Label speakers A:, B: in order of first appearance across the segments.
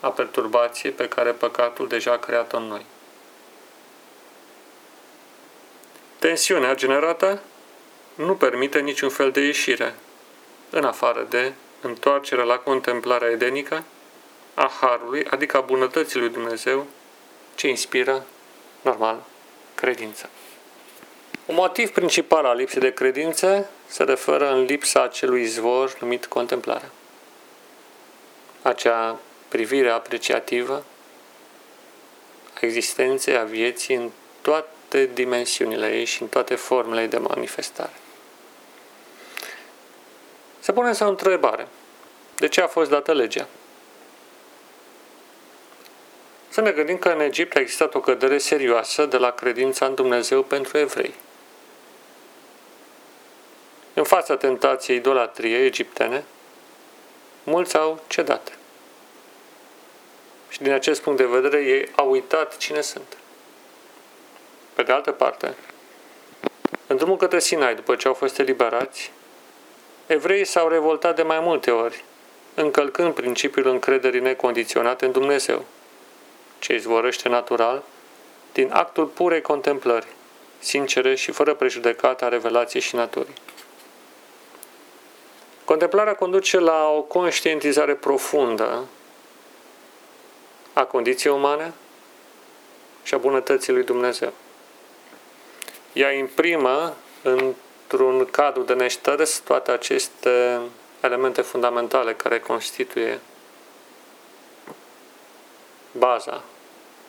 A: a perturbației pe care păcatul deja a creat-o în noi. Tensiunea generată nu permite niciun fel de ieșire, în afară de întoarcerea la contemplarea edenică a Harului, adică a bunătății lui Dumnezeu, ce inspiră, normal, credința. Un motiv principal al lipsei de credință se referă în lipsa acelui izvor numit contemplare. Acea privire apreciativă a existenței, a vieții în toate dimensiunile ei și în toate formele de manifestare. Se pune să o întrebare. De ce a fost dată legea? Să ne gândim că în Egipt a existat o cădere serioasă de la credința în Dumnezeu pentru evrei. În fața tentației idolatriei egiptene, mulți au cedat. Și din acest punct de vedere, ei au uitat cine sunt. Pe de altă parte, în drumul către Sinai, după ce au fost eliberați, evreii s-au revoltat de mai multe ori, încălcând principiul încrederii necondiționate în Dumnezeu, ce izvorăște natural din actul purei contemplări, sincere și fără prejudecată a revelației și naturii. Contemplarea conduce la o conștientizare profundă a condiției umane și a bunătății lui Dumnezeu. Ea imprimă într-un cadru de neștărs toate aceste elemente fundamentale care constituie baza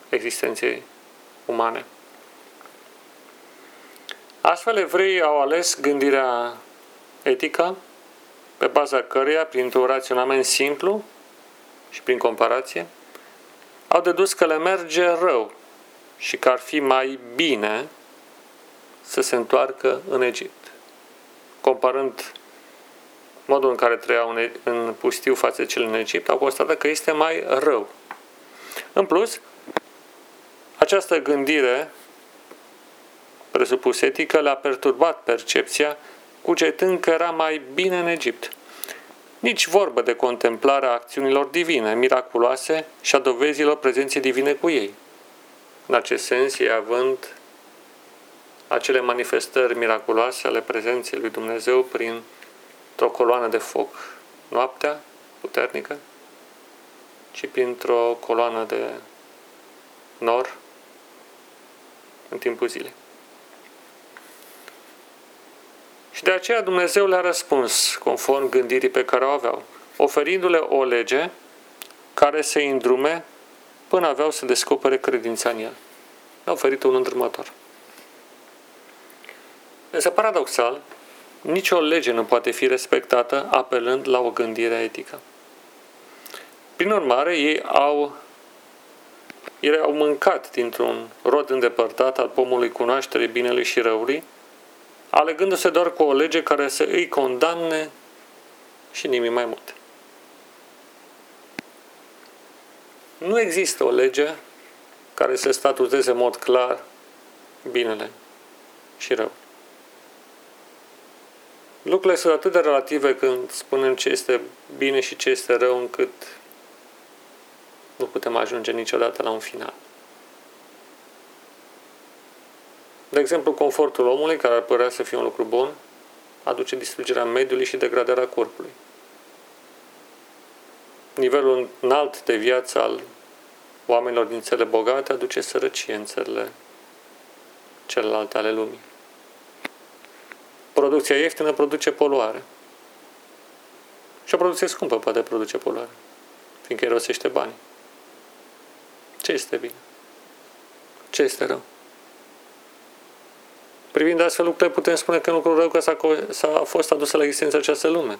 A: existenței umane. Astfel, evreii au ales gândirea etică, pe baza căreia, printr-un raționament simplu și prin comparație, au dedus că le merge rău și că ar fi mai bine să se întoarcă în Egipt. Comparând modul în care trăiau în pustiu față de cel în Egipt, au constatat că este mai rău. În plus, această gândire presupus etică le-a perturbat percepția, cugetând că era mai bine în Egipt. Nici vorbă de contemplarea acțiunilor divine, miraculoase și a dovezilor prezenței divine cu ei. În acest sens, ei având acele manifestări miraculoase ale prezenței lui Dumnezeu prin o coloană de foc noaptea puternică și printr-o coloană de nor în timpul zilei. Și de aceea Dumnezeu le-a răspuns conform gândirii pe care o aveau, oferindu-le o lege care să îndrume până aveau să descopere credința în el. Le-a oferit un îndrumător. Însă, paradoxal, nicio lege nu poate fi respectată apelând la o gândire etică. Prin urmare, ei au, ei au mâncat dintr-un rod îndepărtat al pomului cunoașterii binelui și răului, alegându-se doar cu o lege care să îi condamne și nimic mai mult. Nu există o lege care să statuteze în mod clar binele și rău. Lucrurile sunt atât de relative când spunem ce este bine și ce este rău, încât nu putem ajunge niciodată la un final. De exemplu, confortul omului, care ar părea să fie un lucru bun, aduce distrugerea mediului și degradarea corpului. Nivelul înalt de viață al oamenilor din țările bogate aduce sărăcie în țările celelalte ale lumii. Producția ieftină produce poluare. Și o producție scumpă poate produce poluare, fiindcă irosește bani. Ce este bine? Ce este rău? Privind astfel lucrurile, putem spune că e un lucru rău că s-a, s-a fost adusă la existență această lume.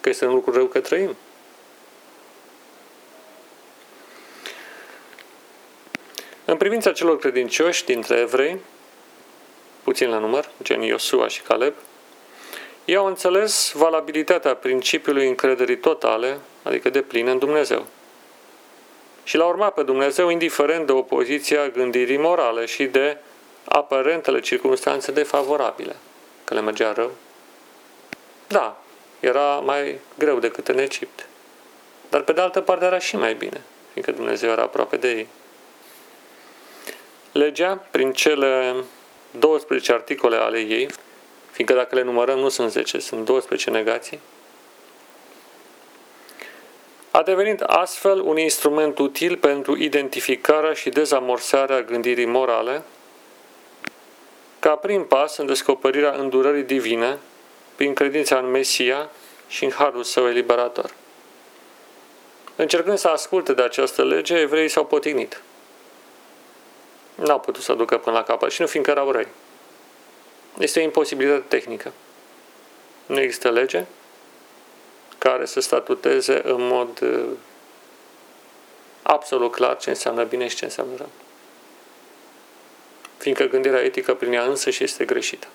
A: Că este un lucru rău că trăim. În privința celor credincioși dintre evrei, puțin la număr, gen Iosua și Caleb, ei au înțeles valabilitatea principiului încrederii totale, adică de plină în Dumnezeu. Și l-a urmat pe Dumnezeu indiferent de opoziția gândirii morale și de aparentele circunstanțe defavorabile. Că le mergea rău? Da, era mai greu decât în Egipt. Dar pe de altă parte era și mai bine, fiindcă Dumnezeu era aproape de ei. Legea, prin cele 12 articole ale ei, fiindcă dacă le numărăm nu sunt 10, sunt 12 negații, a devenit astfel un instrument util pentru identificarea și dezamorsarea gândirii morale, ca prin pas în descoperirea îndurării divine, prin credința în Mesia și în harul său eliberator. Încercând să asculte de această lege, evreii s-au potignit. N-au putut să ducă până la capăt și nu fiindcă erau răi. Este o imposibilitate tehnică. Nu există lege care să statuteze în mod uh, absolut clar ce înseamnă bine și ce înseamnă rău. Fiindcă gândirea etică prin ea însă și este greșită.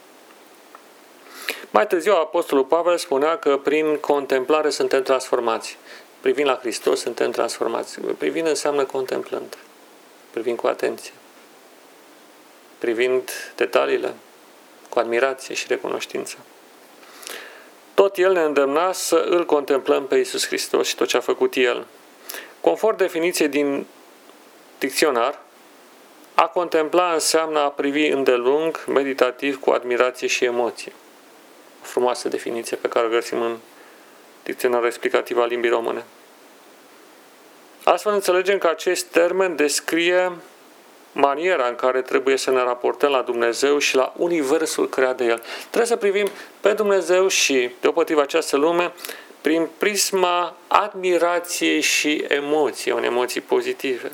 A: Mai târziu, Apostolul Pavel spunea că prin contemplare suntem transformați. Privind la Hristos suntem transformați. Privind înseamnă contemplând. Privind cu atenție. Privind detaliile cu admirație și recunoștință. Tot El ne îndemna să îl contemplăm pe Iisus Hristos și tot ce a făcut El. Conform definiției din dicționar, a contempla înseamnă a privi îndelung, meditativ, cu admirație și emoție. O frumoasă definiție pe care o găsim în dicționarul explicativ al limbii române. Astfel înțelegem că acest termen descrie maniera în care trebuie să ne raportăm la Dumnezeu și la universul creat de El. Trebuie să privim pe Dumnezeu și deopotrivă această lume prin prisma admirației și emoției, unei emoții pozitive.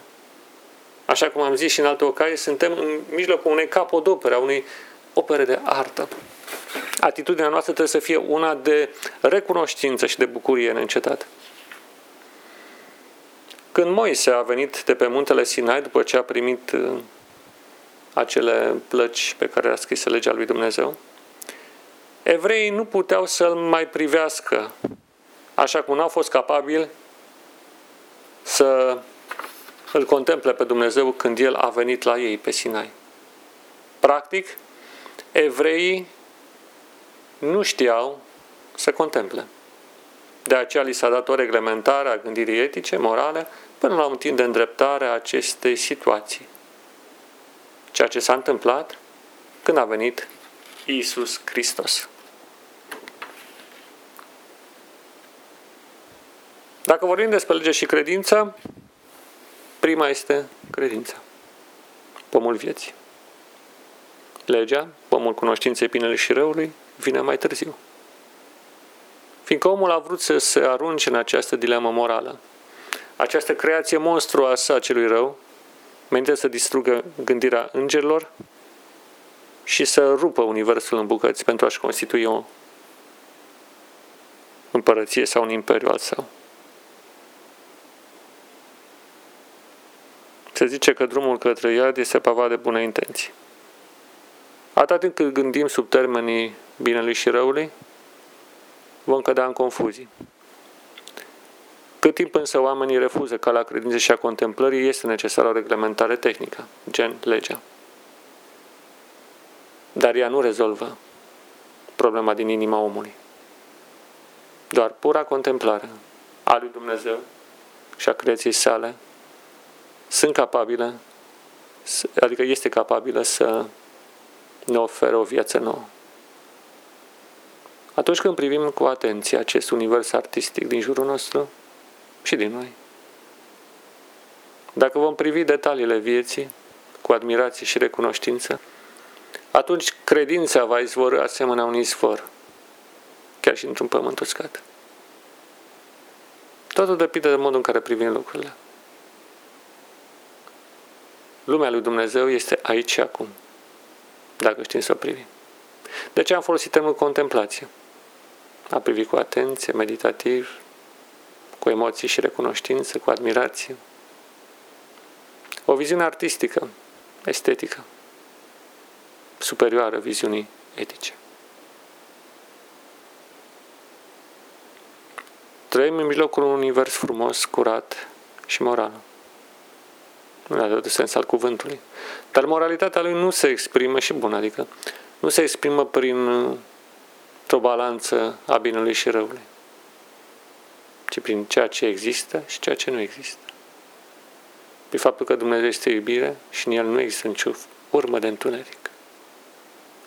A: Așa cum am zis și în alte ocazii, suntem în mijlocul unei capodopere, a unei opere de artă. Atitudinea noastră trebuie să fie una de recunoștință și de bucurie neîncetată. Când Moise a venit de pe muntele Sinai, după ce a primit uh, acele plăci pe care a scris legea lui Dumnezeu, evreii nu puteau să-l mai privească așa cum n-au fost capabili să îl contemple pe Dumnezeu când El a venit la ei pe Sinai. Practic, evreii nu știau să contemple. De aceea li s-a dat o reglementare a gândirii etice, morale, până la un timp de îndreptare a acestei situații. Ceea ce s-a întâmplat când a venit Iisus Hristos. Dacă vorbim despre lege și credință, prima este credința. Pomul vieții. Legea, pomul cunoștinței binelui și răului, vine mai târziu. Fiindcă omul a vrut să se arunce în această dilemă morală această creație monstruoasă a celui rău menită să distrugă gândirea îngerilor și să rupă universul în bucăți pentru a-și constitui o împărăție sau un imperiu al său. Zice că drumul către iad este pavat de bune intenții. Atât timp cât gândim sub termenii binelui și răului, vom cădea în confuzii. Cât timp însă oamenii refuză calea credinței și a contemplării, este necesară o reglementare tehnică, gen legea. Dar ea nu rezolvă problema din inima omului. Doar pura contemplare a lui Dumnezeu și a creației sale sunt capabile, adică este capabilă să ne ofere o viață nouă. Atunci când privim cu atenție acest univers artistic din jurul nostru, și din noi. Dacă vom privi detaliile vieții cu admirație și recunoștință, atunci credința va izvorâ asemenea un izvor, chiar și într-un pământ uscat. Totul depinde de modul în care privim lucrurile. Lumea lui Dumnezeu este aici și acum, dacă știm să o privim. De ce am folosit termenul contemplație? A privi cu atenție, meditativ, cu emoții și recunoștință, cu admirație. O viziune artistică, estetică, superioară viziunii etice. Trăim în mijlocul unui univers frumos, curat și moral. Nu în de sens al cuvântului. Dar moralitatea lui nu se exprimă și bun, adică nu se exprimă prin o balanță a binelui și răului ci prin ceea ce există și ceea ce nu există. pe faptul că Dumnezeu este iubire și în El nu există nicio urmă de întuneric.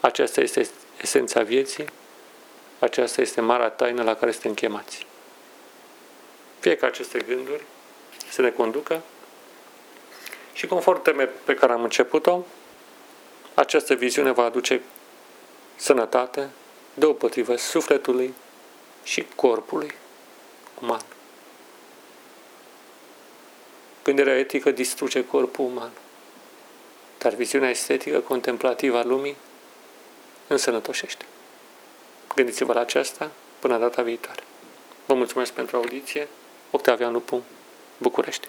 A: Aceasta este esența vieții, aceasta este marea taină la care suntem chemați. Fie ca aceste gânduri să ne conducă și conform temei pe care am început-o, această viziune va aduce sănătate deopotrivă sufletului și corpului uman. Gândirea etică distruge corpul uman, dar viziunea estetică contemplativă a lumii însănătoșește. Gândiți-vă la aceasta până data viitoare. Vă mulțumesc pentru audiție. Octavian Lupu, București.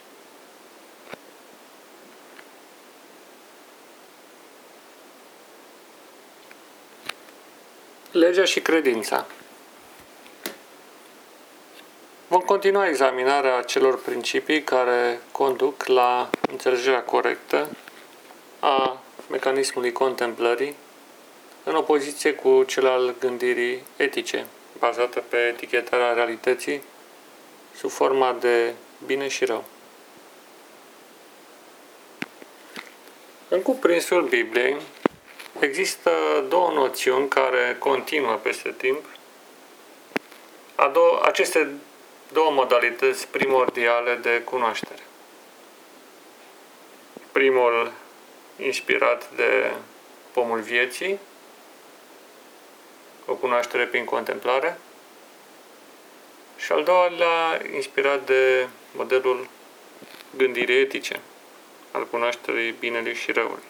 A: Legea și credința Vom continua examinarea celor principii care conduc la înțelegerea corectă a mecanismului contemplării în opoziție cu cel al gândirii etice, bazată pe etichetarea realității sub forma de bine și rău. În cuprinsul Bibliei există două noțiuni care continuă peste timp. A două, aceste două modalități primordiale de cunoaștere. Primul inspirat de pomul vieții, o cunoaștere prin contemplare, și al doilea inspirat de modelul gândirii etice, al cunoașterii binelui și răului.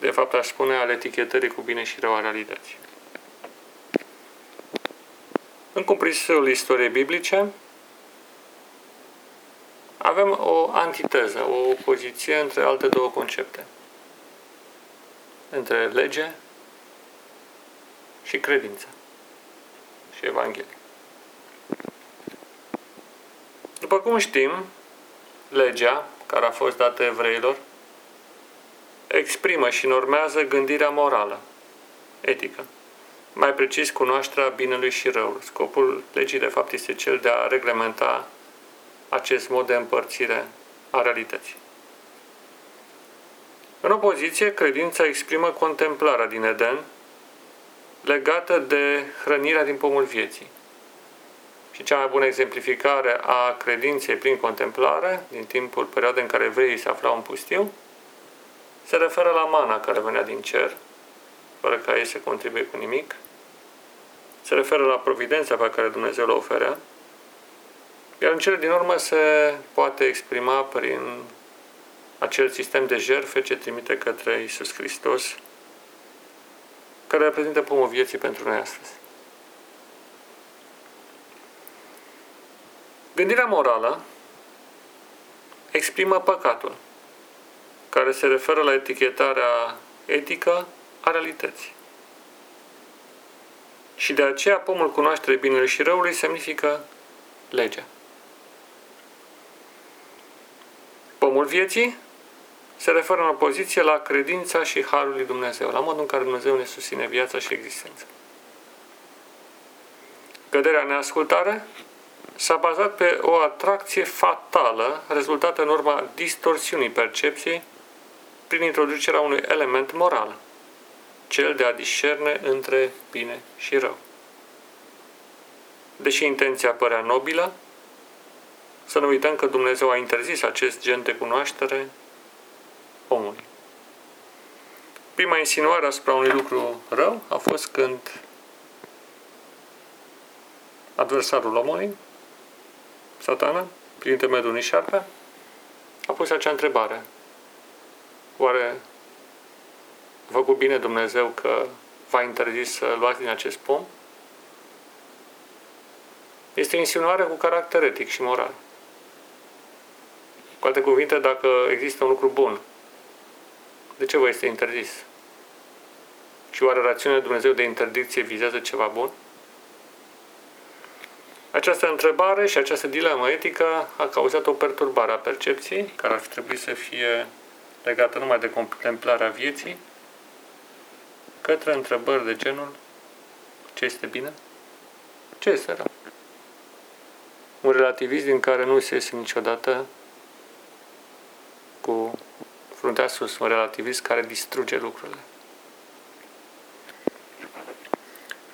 A: De fapt, aș spune al etichetării cu bine și rău a realității. În cuprinsul istoriei biblice avem o antiteză, o opoziție între alte două concepte. Între lege și credință și Evanghelie. După cum știm, legea, care a fost dată evreilor, exprimă și normează gândirea morală, etică mai precis cunoașterea binelui și răului. Scopul legii, de fapt, este cel de a reglementa acest mod de împărțire a realității. În opoziție, credința exprimă contemplarea din Eden, legată de hrănirea din pomul vieții. Și cea mai bună exemplificare a credinței prin contemplare, din timpul perioadei în care evreii se aflau în pustiu, se referă la mana care venea din cer, fără ca ei să contribuie cu nimic, se referă la providența pe care Dumnezeu le oferea, iar în cele din urmă se poate exprima prin acel sistem de jertfe ce trimite către Isus Hristos, care reprezintă pomul vieții pentru noi astăzi. Gândirea morală exprimă păcatul, care se referă la etichetarea etică a realității. Și de aceea pomul cunoaștere binelui și răului semnifică legea. Pomul vieții se referă în opoziție la credința și harul lui Dumnezeu, la modul în care Dumnezeu ne susține viața și existența. Căderea neascultare s-a bazat pe o atracție fatală rezultată în urma distorsiunii percepției prin introducerea unui element moral – cel de a discerne între bine și rău. Deși intenția părea nobilă, să nu uităm că Dumnezeu a interzis acest gen de cunoaștere omului. Prima insinuare asupra unui lucru rău a fost când adversarul omului, satana, prin intermediul unui șarpe, a pus acea întrebare. Oare a făcut bine Dumnezeu că v-a interzis să luați din acest pom? Este o insinuare cu caracter etic și moral. Cu alte cuvinte, dacă există un lucru bun, de ce vă este interzis? Și oare rațiunea Dumnezeu de interdicție vizează ceva bun? Această întrebare și această dilemă etică a cauzat o perturbare a percepției, care ar fi trebuit să fie legată numai de contemplarea vieții, către întrebări de genul ce este bine? Ce este rău? Un relativism din care nu se iese niciodată cu fruntea sus, un relativist care distruge lucrurile.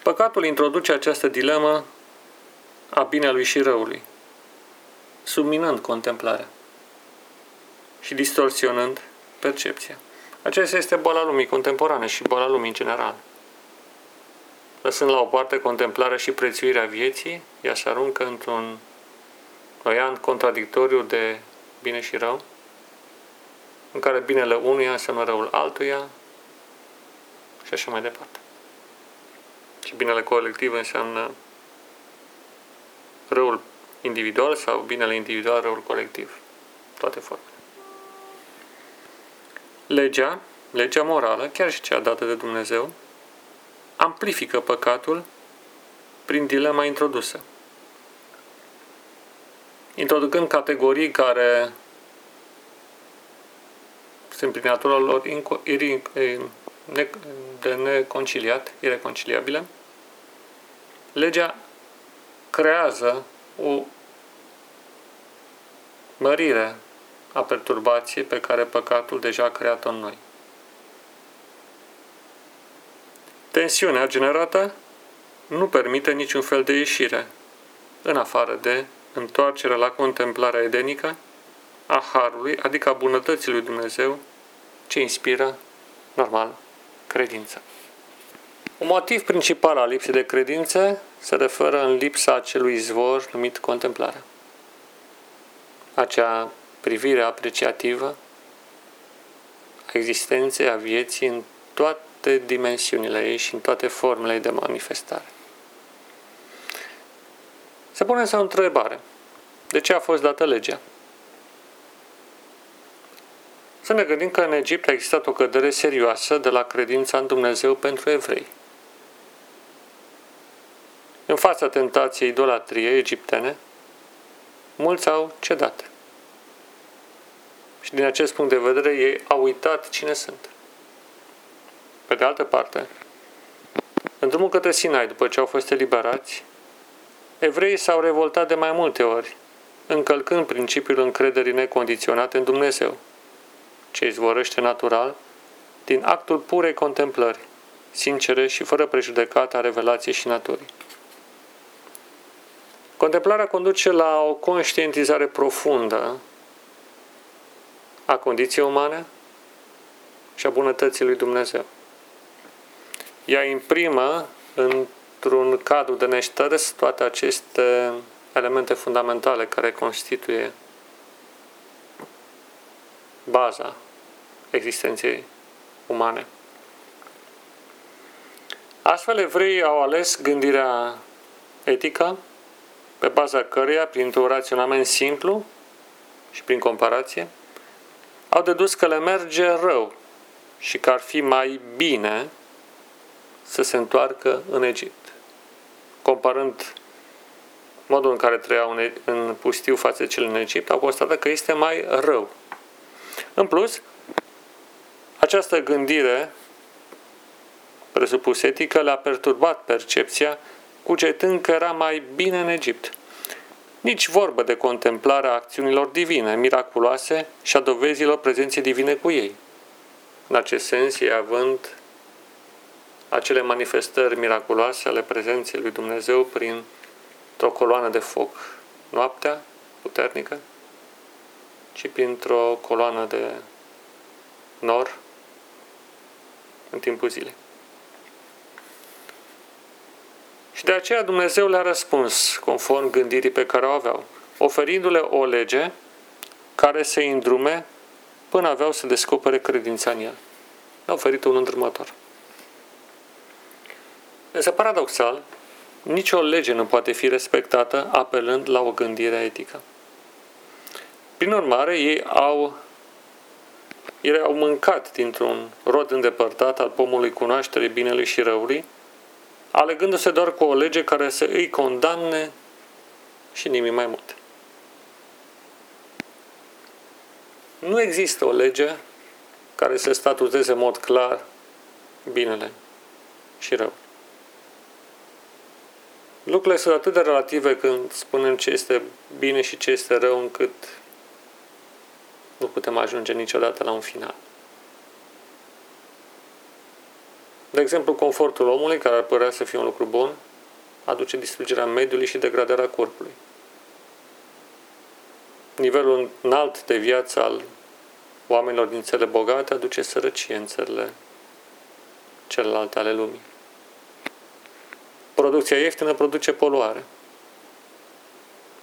A: Păcatul introduce această dilemă a binelui și răului, subminând contemplarea și distorsionând percepția. Aceasta este boala lumii contemporane și boala lumii în general. Lăsând la o parte contemplarea și prețuirea vieții, ea se aruncă într-un oian contradictoriu de bine și rău, în care binele unuia înseamnă răul altuia și așa mai departe. Și binele colectiv înseamnă răul individual sau binele individual, răul colectiv. Toate formele. Legea, legea morală, chiar și cea dată de Dumnezeu, amplifică păcatul prin dilema introdusă. Introducând categorii care sunt prin natura lor de neconciliat, ireconciliabile, legea creează o mărire a perturbației pe care păcatul deja a creat-o în noi. Tensiunea generată nu permite niciun fel de ieșire, în afară de întoarcerea la contemplarea edenică a Harului, adică a bunătății lui Dumnezeu, ce inspiră, normal, credința. Un motiv principal al lipsei de credință se referă în lipsa acelui izvor numit contemplarea. Acea privire apreciativă a existenței, a vieții în toate dimensiunile ei și în toate formele de manifestare. Se pune însă o întrebare. De ce a fost dată legea? Să ne gândim că în Egipt a existat o cădere serioasă de la credința în Dumnezeu pentru evrei. În fața tentației idolatriei egiptene, mulți au cedat. Și din acest punct de vedere, ei au uitat cine sunt. Pe de altă parte, în drumul către Sinai, după ce au fost eliberați, evreii s-au revoltat de mai multe ori, încălcând principiul încrederii necondiționate în Dumnezeu, ce izvorăște natural din actul purei contemplări, sincere și fără prejudecată a revelației și naturii. Contemplarea conduce la o conștientizare profundă a condiției umane și a bunătății lui Dumnezeu. Ea imprimă într-un cadru de neștărs toate aceste elemente fundamentale care constituie baza existenței umane. Astfel, evreii au ales gândirea etică, pe baza căreia, printr-un raționament simplu și prin comparație, au dedus că le merge rău și că ar fi mai bine să se întoarcă în Egipt. Comparând modul în care trăiau în pustiu față de cel în Egipt, au constatat că este mai rău. În plus, această gândire presupus etică le-a perturbat percepția, cugetând că era mai bine în Egipt. Nici vorbă de contemplarea acțiunilor divine, miraculoase și a dovezilor prezenței divine cu ei. În acest sens, ei având acele manifestări miraculoase ale prezenței lui Dumnezeu prin o coloană de foc noaptea puternică, ci printr-o coloană de nor în timpul zilei. Și de aceea Dumnezeu le-a răspuns conform gândirii pe care o aveau, oferindu-le o lege care să îi îndrume până aveau să descopere credința în el. Le-a oferit un îndrumător. Însă, paradoxal, nicio lege nu poate fi respectată apelând la o gândire etică. Prin urmare, ei au, ei au mâncat dintr-un rod îndepărtat al pomului cunoașterii binelui și răului, alegându-se doar cu o lege care să îi condamne și nimic mai mult. Nu există o lege care să statuteze în mod clar binele și rău. Lucrurile sunt atât de relative când spunem ce este bine și ce este rău, încât nu putem ajunge niciodată la un final. De exemplu, confortul omului, care ar părea să fie un lucru bun, aduce distrugerea mediului și degradarea corpului. Nivelul înalt de viață al oamenilor din țările bogate aduce sărăcie în țările celelalte ale lumii. Producția ieftină produce poluare.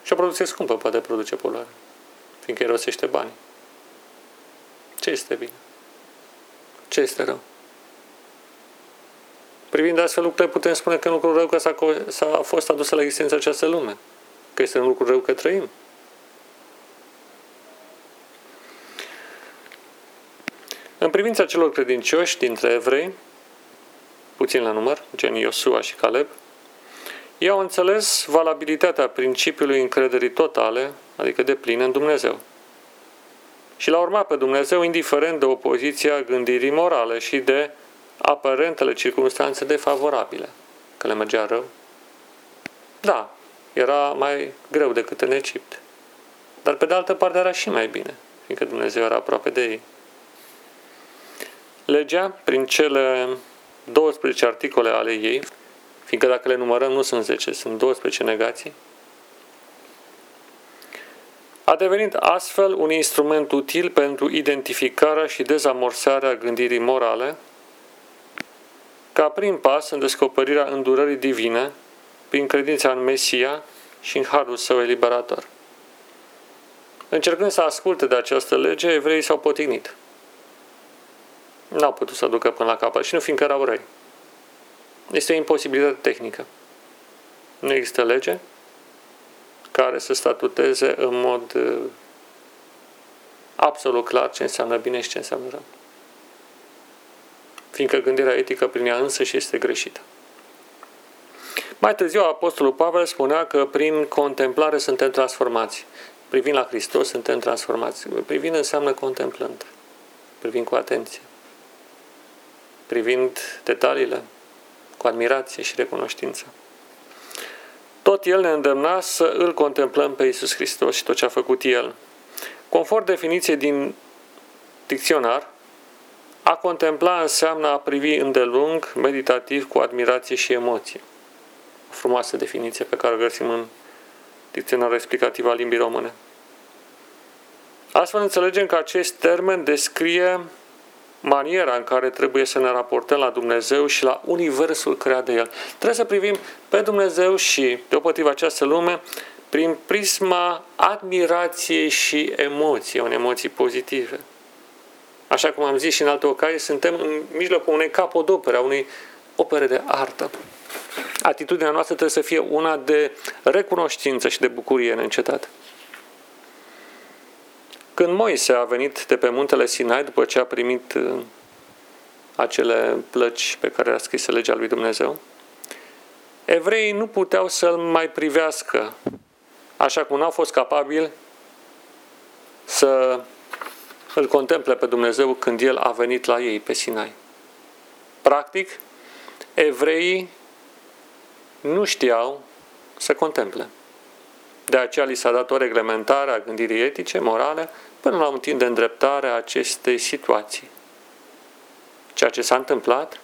A: Și o producție scumpă poate produce poluare, fiindcă irosește bani. Ce este bine? Ce este rău? Privind astfel lucrurile, putem spune că un lucru rău că s-a, s-a fost adusă la existența această lume. Că este un lucru rău că trăim. În privința celor credincioși dintre evrei, puțin la număr, gen Iosua și Caleb, ei au înțeles valabilitatea principiului încrederii totale, adică de plină în Dumnezeu. Și l-a urmat pe Dumnezeu indiferent de opoziția gândirii morale și de aparentele circunstanțe defavorabile, că le mergea rău. Da, era mai greu decât în Egipt. Dar pe de altă parte era și mai bine, fiindcă Dumnezeu era aproape de ei. Legea, prin cele 12 articole ale ei, fiindcă dacă le numărăm nu sunt 10, sunt 12 negații, a devenit astfel un instrument util pentru identificarea și dezamorsarea gândirii morale, ca prin pas în descoperirea îndurării divine, prin credința în Mesia și în harul său eliberator. Încercând să asculte de această lege, evreii s-au potignit. N-au putut să ducă până la capăt și nu fiindcă erau răi. Este o imposibilitate tehnică. Nu există lege care să statuteze în mod uh, absolut clar ce înseamnă bine și ce înseamnă rău. Fiindcă gândirea etică prin ea însă și este greșită. Mai târziu, Apostolul Pavel spunea că prin contemplare suntem transformați. Privind la Hristos suntem transformați. Privind înseamnă contemplând. Privind cu atenție. Privind detaliile, cu admirație și recunoștință. Tot El ne îndemna să îl contemplăm pe Iisus Hristos și tot ce a făcut El. Conform definiției din dicționar, a contempla înseamnă a privi îndelung, meditativ, cu admirație și emoție. O frumoasă definiție pe care o găsim în dicționarul explicativ al limbii române. Astfel înțelegem că acest termen descrie maniera în care trebuie să ne raportăm la Dumnezeu și la Universul creat de El. Trebuie să privim pe Dumnezeu și, deopotrivă această lume, prin prisma admirației și emoției, în emoții pozitive. Așa cum am zis și în alte ocazii, suntem în mijlocul unei capodopere, a unei opere de artă. Atitudinea noastră trebuie să fie una de recunoștință și de bucurie neîncetată. Când Moise a venit de pe muntele Sinai, după ce a primit uh, acele plăci pe care a scris legea lui Dumnezeu, evreii nu puteau să-l mai privească așa cum n-au fost capabili să îl contemple pe Dumnezeu când El a venit la ei pe Sinai. Practic, evreii nu știau să contemple. De aceea li s-a dat o reglementare a gândirii etice, morale, până la un timp de îndreptare a acestei situații. Ceea ce s-a întâmplat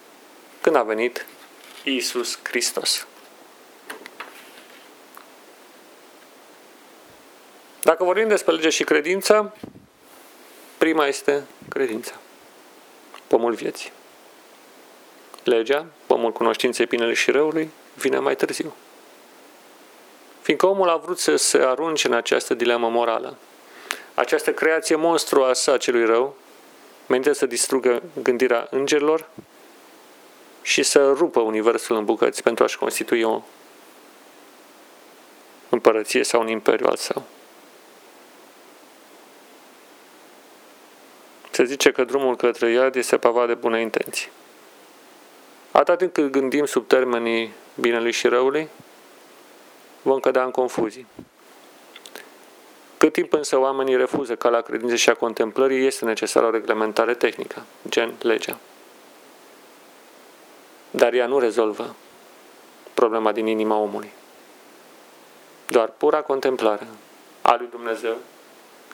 A: când a venit Iisus Hristos. Dacă vorbim despre lege și credință, prima este credința. Pomul vieții. Legea, pomul cunoștinței binele și răului, vine mai târziu. Fiindcă omul a vrut să se arunce în această dilemă morală această creație monstruoasă a celui rău, menită să distrugă gândirea îngerilor și să rupă universul în bucăți pentru a-și constitui o împărăție sau un imperiu al său. Se zice că drumul către iad este pavat de bune intenții. Atât timp cât gândim sub termenii binelui și răului, vom cădea în confuzii. Cât timp însă oamenii refuză calea credinței și a contemplării, este necesară o reglementare tehnică, gen legea. Dar ea nu rezolvă problema din inima omului. Doar pura contemplare a lui Dumnezeu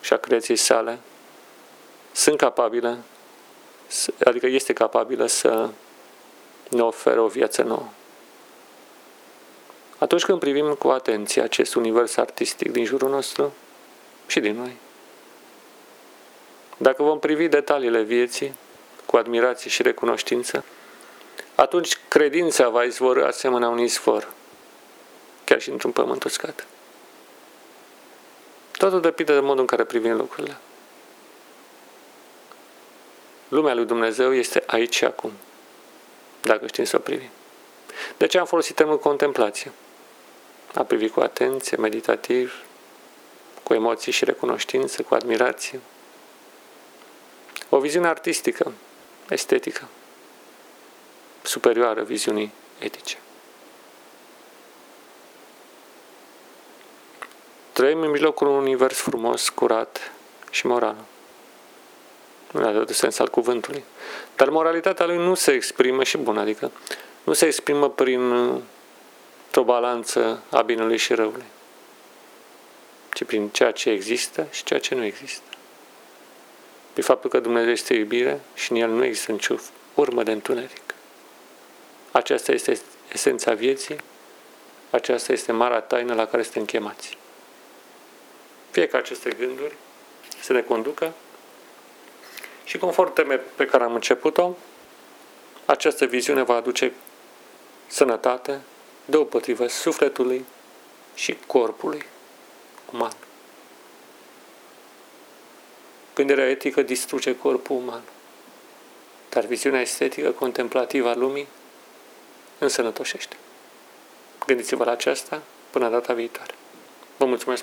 A: și a creației sale sunt capabile, adică este capabilă să ne oferă o viață nouă. Atunci când privim cu atenție acest univers artistic din jurul nostru și din noi, dacă vom privi detaliile vieții cu admirație și recunoștință, atunci credința va izvorâ asemenea un izvor, chiar și într-un pământ uscat. Totul depinde de modul în care privim lucrurile. Lumea lui Dumnezeu este aici și acum, dacă știm să o privim. De ce am folosit termenul contemplație? A privi cu atenție, meditativ, cu emoții și recunoștință, cu admirație. O viziune artistică, estetică, superioară viziunii etice. Trăim în mijlocul unui univers frumos, curat și moral. Nu e de sens al cuvântului. Dar moralitatea lui nu se exprimă și bun, adică nu se exprimă prin o balanță a binelui și răului, ci prin ceea ce există și ceea ce nu există. Pe faptul că Dumnezeu este iubire și în El nu există nicio urmă de întuneric. Aceasta este esența vieții, aceasta este marea taină la care suntem chemați. Fie ca aceste gânduri să ne conducă și conform temei pe care am început-o, această viziune va aduce sănătate, deopotrivă sufletului și corpului uman. Gândirea etică distruge corpul uman, dar viziunea estetică contemplativă a lumii însănătoșește. Gândiți-vă la aceasta până data viitoare. Vă mulțumesc